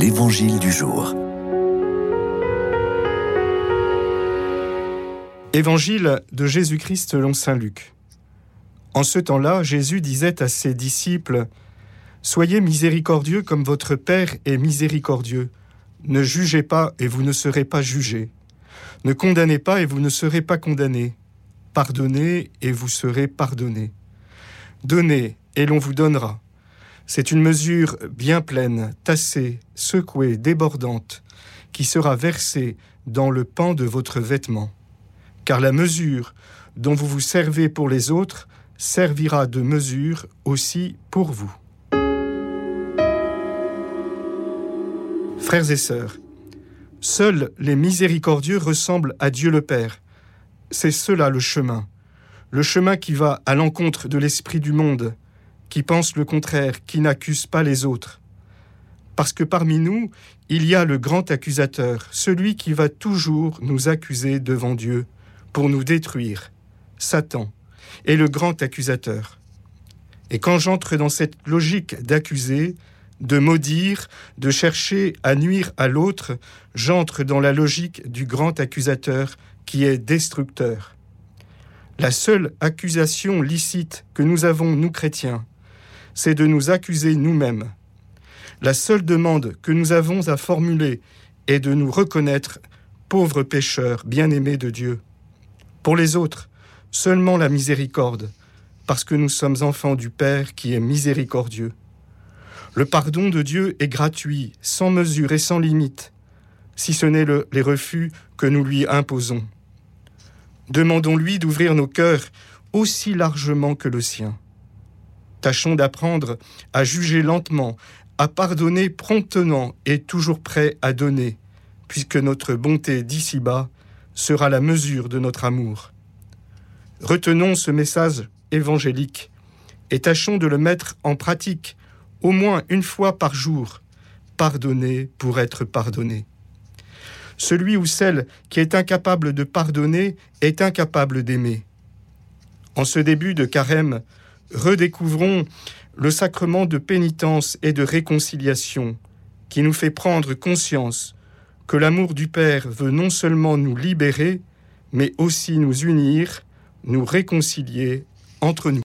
L'Évangile du jour. Évangile de Jésus-Christ selon Saint Luc. En ce temps-là, Jésus disait à ses disciples, Soyez miséricordieux comme votre Père est miséricordieux. Ne jugez pas et vous ne serez pas jugés. Ne condamnez pas et vous ne serez pas condamnés. Pardonnez et vous serez pardonnés. Donnez et l'on vous donnera. C'est une mesure bien pleine, tassée, secouée, débordante, qui sera versée dans le pan de votre vêtement. Car la mesure dont vous vous servez pour les autres servira de mesure aussi pour vous. Frères et sœurs, seuls les miséricordieux ressemblent à Dieu le Père. C'est cela le chemin, le chemin qui va à l'encontre de l'esprit du monde, qui pense le contraire, qui n'accuse pas les autres. Parce que parmi nous, il y a le grand accusateur, celui qui va toujours nous accuser devant Dieu pour nous détruire, Satan, est le grand accusateur. Et quand j'entre dans cette logique d'accuser, de maudire, de chercher à nuire à l'autre, j'entre dans la logique du grand accusateur qui est destructeur. La seule accusation licite que nous avons, nous chrétiens, c'est de nous accuser nous-mêmes. La seule demande que nous avons à formuler est de nous reconnaître pauvres pécheurs, bien-aimés de Dieu. Pour les autres, seulement la miséricorde, parce que nous sommes enfants du Père qui est miséricordieux. Le pardon de Dieu est gratuit, sans mesure et sans limite, si ce n'est le, les refus que nous lui imposons. Demandons-lui d'ouvrir nos cœurs aussi largement que le sien. Tâchons d'apprendre à juger lentement, à pardonner promptement et toujours prêt à donner, puisque notre bonté d'ici-bas sera la mesure de notre amour. Retenons ce message évangélique et tâchons de le mettre en pratique au moins une fois par jour. Pardonner pour être pardonné. Celui ou celle qui est incapable de pardonner est incapable d'aimer. En ce début de carême, redécouvrons le sacrement de pénitence et de réconciliation qui nous fait prendre conscience que l'amour du Père veut non seulement nous libérer, mais aussi nous unir, nous réconcilier entre nous.